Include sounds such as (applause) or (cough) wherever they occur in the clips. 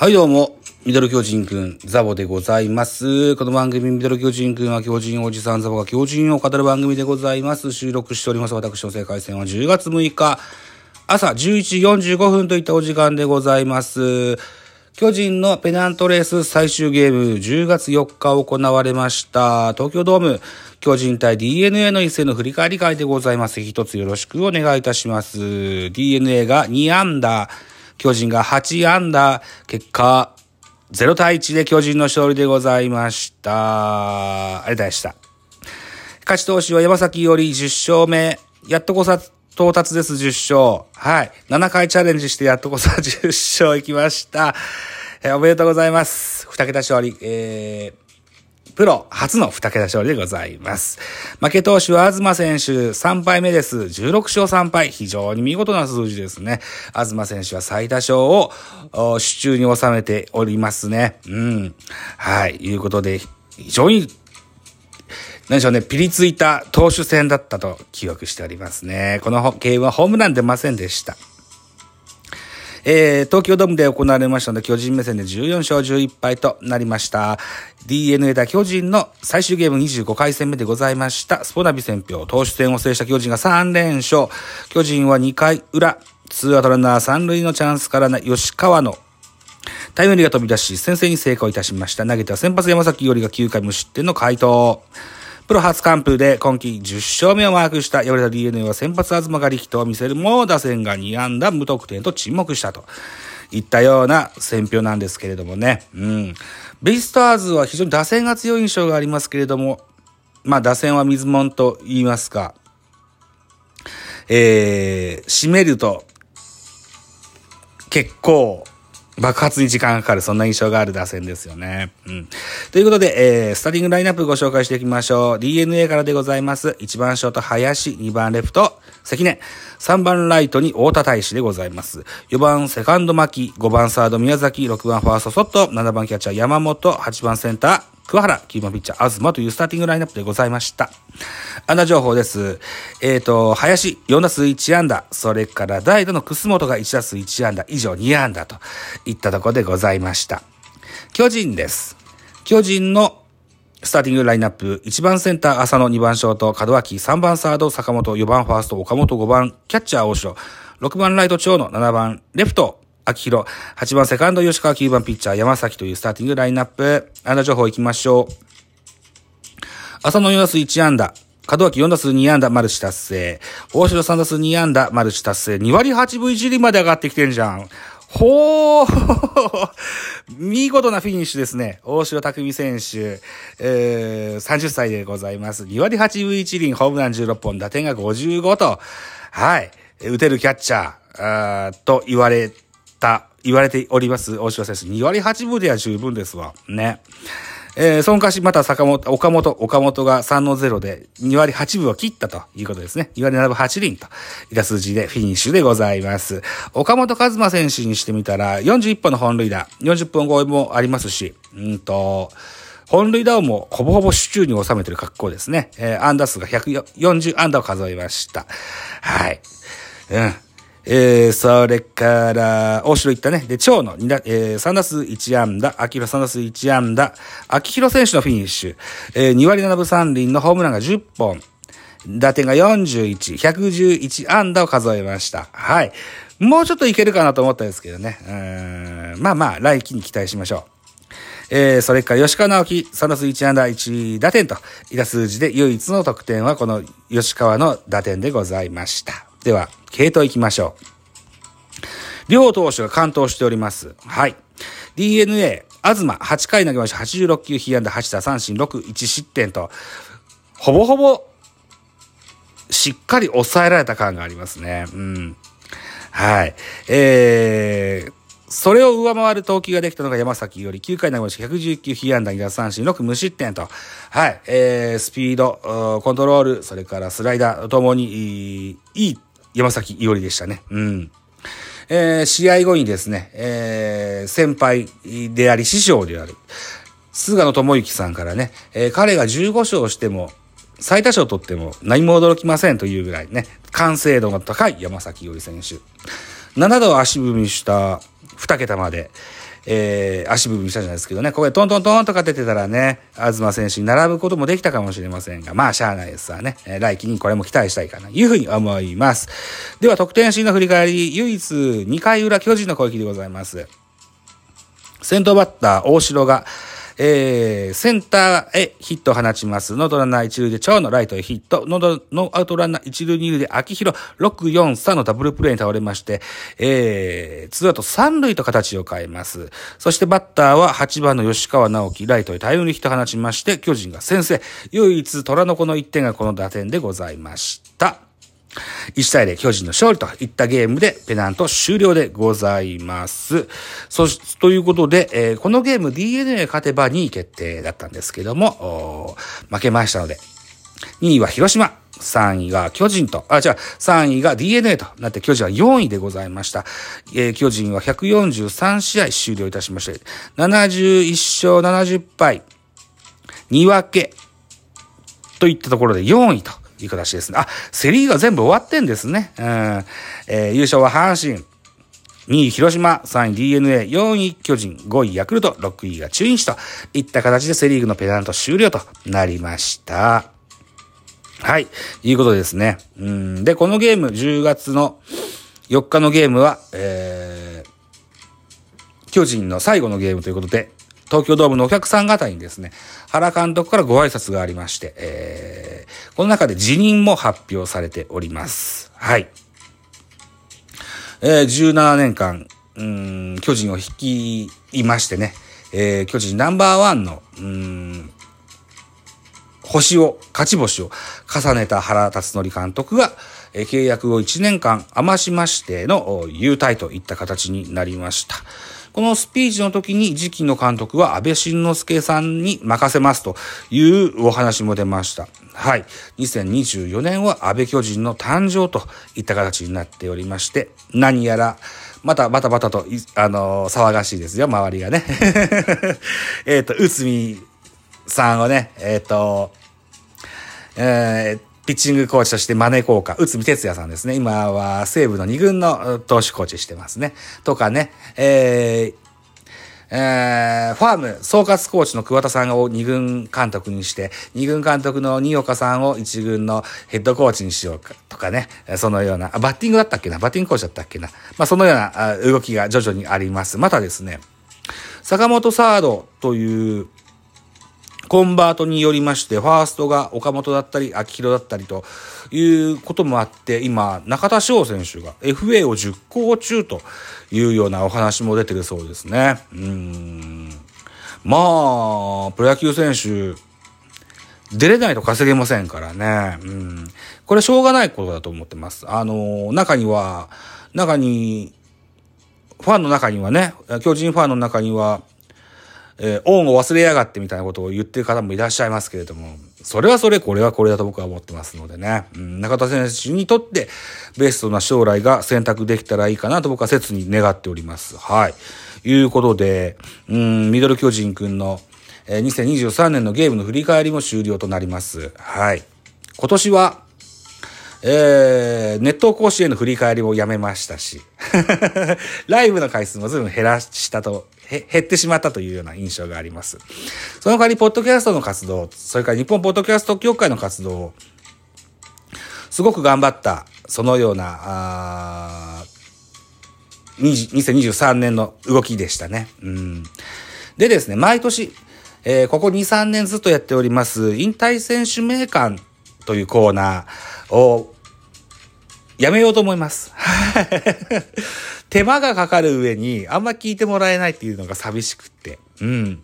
はいどうも、ミドル巨人くん、ザボでございます。この番組、ミドル巨人くんは巨人おじさんザボが巨人を語る番組でございます。収録しております。私の世界戦は10月6日、朝11時45分といったお時間でございます。巨人のペナントレース最終ゲーム10月4日行われました。東京ドーム、巨人対 DNA の一戦の振り返り会でございます。一つよろしくお願いいたします。DNA が2安打、巨人が8安打、結果、0対1で巨人の勝利でございました。ありがとうございました。勝ち投手は山崎より10勝目。やっとこさ、到達です、10勝。はい。7回チャレンジしてやっとこさ10勝いきました。えーおめでとうございます。二桁勝利。えープロ初の2桁勝利でございます。負け投手は東選手3敗目です。16勝3敗。非常に見事な数字ですね。東選手は最多勝を手中に収めておりますね。うん。はい。いうことで、非常に何でしょうね、ピリついた投手戦だったと記憶しておりますね。このゲームはホームラン出ませんでした。えー、東京ドームで行われましたので、巨人目線で14勝11敗となりました。DNA 対巨人の最終ゲーム25回戦目でございました。スポナビ戦票、投手戦を制した巨人が3連勝。巨人は2回裏、ツーアウトランナー3塁のチャンスから吉川のタイムリーが飛び出し、先制に成功いたしました。投げては先発山崎よりが9回無失点の回答。プロ初完封で今季10勝目をマークした敗れた DNA は先発東が力投を見せるも打線が2安打無得点と沈黙したと。いったような選評なんですけれどもね。うん。ベイスターズは非常に打線が強い印象がありますけれども、まあ打線は水門と言いますか、えー、締めると結構爆発に時間がかかる、そんな印象がある打線ですよね。うん。ということで、えー、スタディングラインナップご紹介していきましょう。DNA からでございます。1番ショート、林、2番レフト、関根、3番ライトに太田大使でございます。4番セカンド牧、5番サード宮崎、6番ファーストソット、7番キャッチャー山本、8番センター、桑原、9番ピッチャー、東というスターティングラインナップでございました。安打情報です。えっ、と、林、4打数1安打、それから代打の楠本が1打数1安打、以上2安打といったところでございました。巨人です。巨人のスターティングラインナップ、1番センター浅野、2番ショート門脇、3番サード坂本、4番ファースト岡本、5番キャッチャー大城、6番ライト長野、7番レフト秋広、8番セカンド吉川、9番ピッチャー山崎というスターティングラインナップ、安打情報いきましょう。浅野4打数1安打。門脇4打数2安打、マルチ達成。大城3打数2安打、マルチ達成。2割8分1厘まで上がってきてんじゃん。ほー (laughs) 見事なフィニッシュですね。大城匠選手、えー、30歳でございます。2割8分1厘、ホームラン16本、打点が55と、はい、打てるキャッチャー、あーと言われた、言われております、大城選手。2割8分では十分ですわ。ね。えー、そのかし、また坂本、岡本、岡本が3の0で2割8分を切ったということですね。2割7分8厘といった数字でフィニッシュでございます。岡本和真選手にしてみたら、41本の本塁打、40本超えもありますし、うんと、本塁打をもほぼほぼ手中に収めてる格好ですね。えー、安打数が140安打を数えました。はい。うん。えー、それから、大城行ったね。で、長野2打、えー、3打数1安打、秋広3打数1安打、秋広選手のフィニッシュ、えー、2割7分3厘のホームランが10本、打点が41、111安打を数えました。はい。もうちょっといけるかなと思ったんですけどね。うんまあまあ、来季に期待しましょう。えー、それから吉川直樹、3打数1安打1打点といった数字で唯一の得点はこの吉川の打点でございました。では、系統行きましょう。両投手が完投しております。はい。DNA、東、8回投げました。86球、被安打8打三振6、1失点と、ほぼほぼ、しっかり抑えられた感がありますね。うん。はい。えー、それを上回る投球ができたのが山崎より9回投げました119被安打2奪三振6無失点と。はい。えー、スピード、コントロール、それからスライダーともにいい山崎伊織でしたね。うん。えー、試合後にですね、えー、先輩であり師匠である、菅野智之さんからね、えー、彼が15勝しても、最多勝取っても何も驚きませんというぐらいね、完成度の高い山崎伊織選手。7度足踏みした2桁まで、えー、足踏みしたじゃないですけどね、ここでトントントンとか出てたらね、東選手に並ぶこともできたかもしれませんが、まあ、しゃあないですわね。えー、来季にこれも期待したいかな、いうふうに思います。では、得点シーンの振り返り、唯一2回裏巨人の攻撃でございます。先頭バッター、大城が、えー、センターへヒットを放ちます。ノーアウトランナー一塁で長野ライトへヒット。ノーノーアウトランナー一塁二塁で秋広6、4、3のダブルプレーに倒れまして、えー、ツーアウト三塁と形を変えます。そしてバッターは8番の吉川直樹、ライトへタイムリーヒットを放ちまして、巨人が先制。唯一虎の子の1点がこの打点でございました。1対0巨人の勝利といったゲームでペナント終了でございます。そし、ということで、えー、このゲーム DNA 勝てば2位決定だったんですけども、負けましたので、2位は広島、3位が巨人と、あ、じゃあ3位が DNA となって巨人は4位でございました。えー、巨人は143試合終了いたしまして、71勝70敗、2分けといったところで4位といい形ですね。あ、セリーが全部終わってんですね。うん。えー、優勝は阪神。2位広島、3位 DNA、4位巨人、5位ヤクルト、6位が中日といった形でセリーグのペナント終了となりました。はい。いうことですね。うん。で、このゲーム、10月の4日のゲームは、えー、巨人の最後のゲームということで、東京ドームのお客さん方にですね、原監督からご挨拶がありまして、えー、この中で辞任も発表されております。はい。えー、17年間、うん、巨人を率いましてね、えー、巨人ナンバーワンの、うん、星を、勝ち星を重ねた原辰徳監督が、えー、契約を1年間余しましての優待といった形になりました。このスピーチの時に次期の監督は安倍晋之助さんに任せますというお話も出ました。はい。2024年は安倍巨人の誕生といった形になっておりまして、何やら、またバタバタと、あのー、騒がしいですよ、周りがね。(laughs) えっと、内海さんをね、えっ、ー、と、えー、ピッチングコーチとして招こうか、内海哲也さんですね。今は西武の2軍の投手コーチしてますね。とかね、えー、えー、ファーム総括コーチの桑田さんを2軍監督にして、2軍監督の新岡さんを1軍のヘッドコーチにしようか。とかね、そのような、バッティングだったっけな？バッティングコーチだったっけな？まあそのような動きが徐々にあります。またですね、坂本サードというコンバートによりまして、ファーストが岡本だったり、秋広だったりということもあって、今、中田翔選手が FA を10校中というようなお話も出てるそうですね。うん。まあ、プロ野球選手、出れないと稼げませんからね。うん。これしょうがないことだと思ってます。あの、中には、中に、ファンの中にはね、巨人ファンの中には、えー、恩を忘れやがってみたいなことを言ってる方もいらっしゃいますけれども、それはそれ、これはこれだと僕は思ってますのでね。うん、中田選手にとってベストな将来が選択できたらいいかなと僕は切に願っております。はい。いうことで、うん、ミドル巨人くんの、えー、2023年のゲームの振り返りも終了となります。はい。今年は、えー、ネット甲子園の振り返りもやめましたし、(laughs) ライブの回数も随分減らしたと、減ってしまったというような印象があります。その代わり、ポッドキャストの活動、それから日本ポッドキャスト協会の活動を、すごく頑張った、そのような、あ2023年の動きでしたね。うん、でですね、毎年、えー、ここ2、3年ずっとやっております、引退選手名鑑というコーナーをやめようと思います。(laughs) 手間がかかる上に、あんま聞いてもらえないっていうのが寂しくって。うん。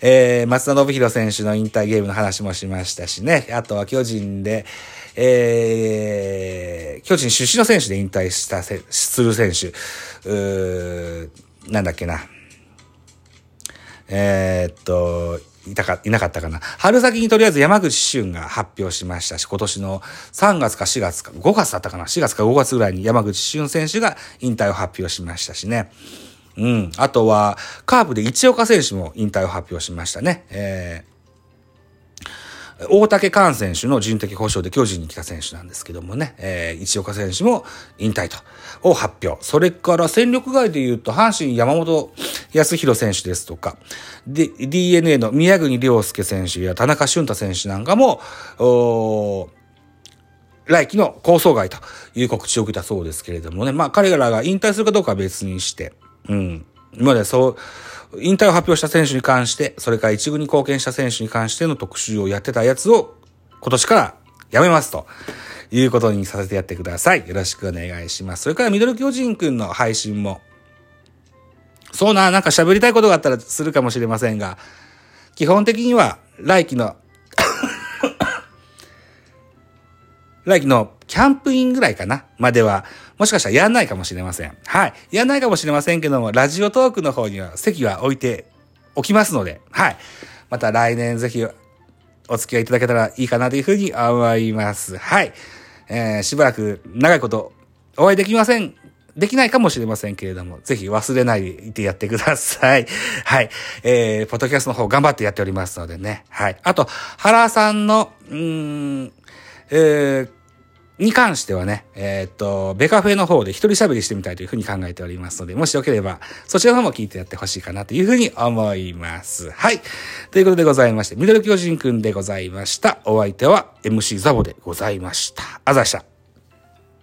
えー、松田信弘選手の引退ゲームの話もしましたしね。あとは巨人で、えー、巨人出身の選手で引退したせ、する選手、うーなんだっけな。えー、っと、いたか、いなかったかな。春先にとりあえず山口俊が発表しましたし、今年の3月か4月か、5月だったかな。4月か5月ぐらいに山口俊選手が引退を発表しましたしね。うん。あとは、カープで市岡選手も引退を発表しましたね。え大竹寛選手の人的保障で巨人に来た選手なんですけどもね、えー、一岡選手も引退と、を発表。それから戦力外で言うと、阪神山本康弘選手ですとか、で、DNA の宮国良介選手や田中俊太選手なんかも、お来季の構想外という告知を受けたそうですけれどもね、まあ彼らが引退するかどうかは別にして、うん。今までそう、引退を発表した選手に関して、それから一軍に貢献した選手に関しての特集をやってたやつを今年からやめますと。いうことにさせてやってください。よろしくお願いします。それからミドル巨人くんの配信も。そうな、なんか喋りたいことがあったらするかもしれませんが、基本的には来季の来季のキャンプインぐらいかなまでは、もしかしたらやんないかもしれません。はい。やんないかもしれませんけども、ラジオトークの方には席は置いておきますので、はい。また来年ぜひお付き合いいただけたらいいかなというふうに思います。はい。えー、しばらく長いことお会いできません。できないかもしれませんけれども、ぜひ忘れないでやってください。はい。えー、ポッドキャストの方頑張ってやっておりますのでね。はい。あと、原さんの、うーん、えー、に関してはね、えー、っと、ベカフェの方で一人喋りしてみたいというふうに考えておりますので、もしよければ、そちらの方も聞いてやってほしいかなというふうに思います。はい。ということでございまして、ミドル巨人くんでございました。お相手は MC ザボでございました。あざした。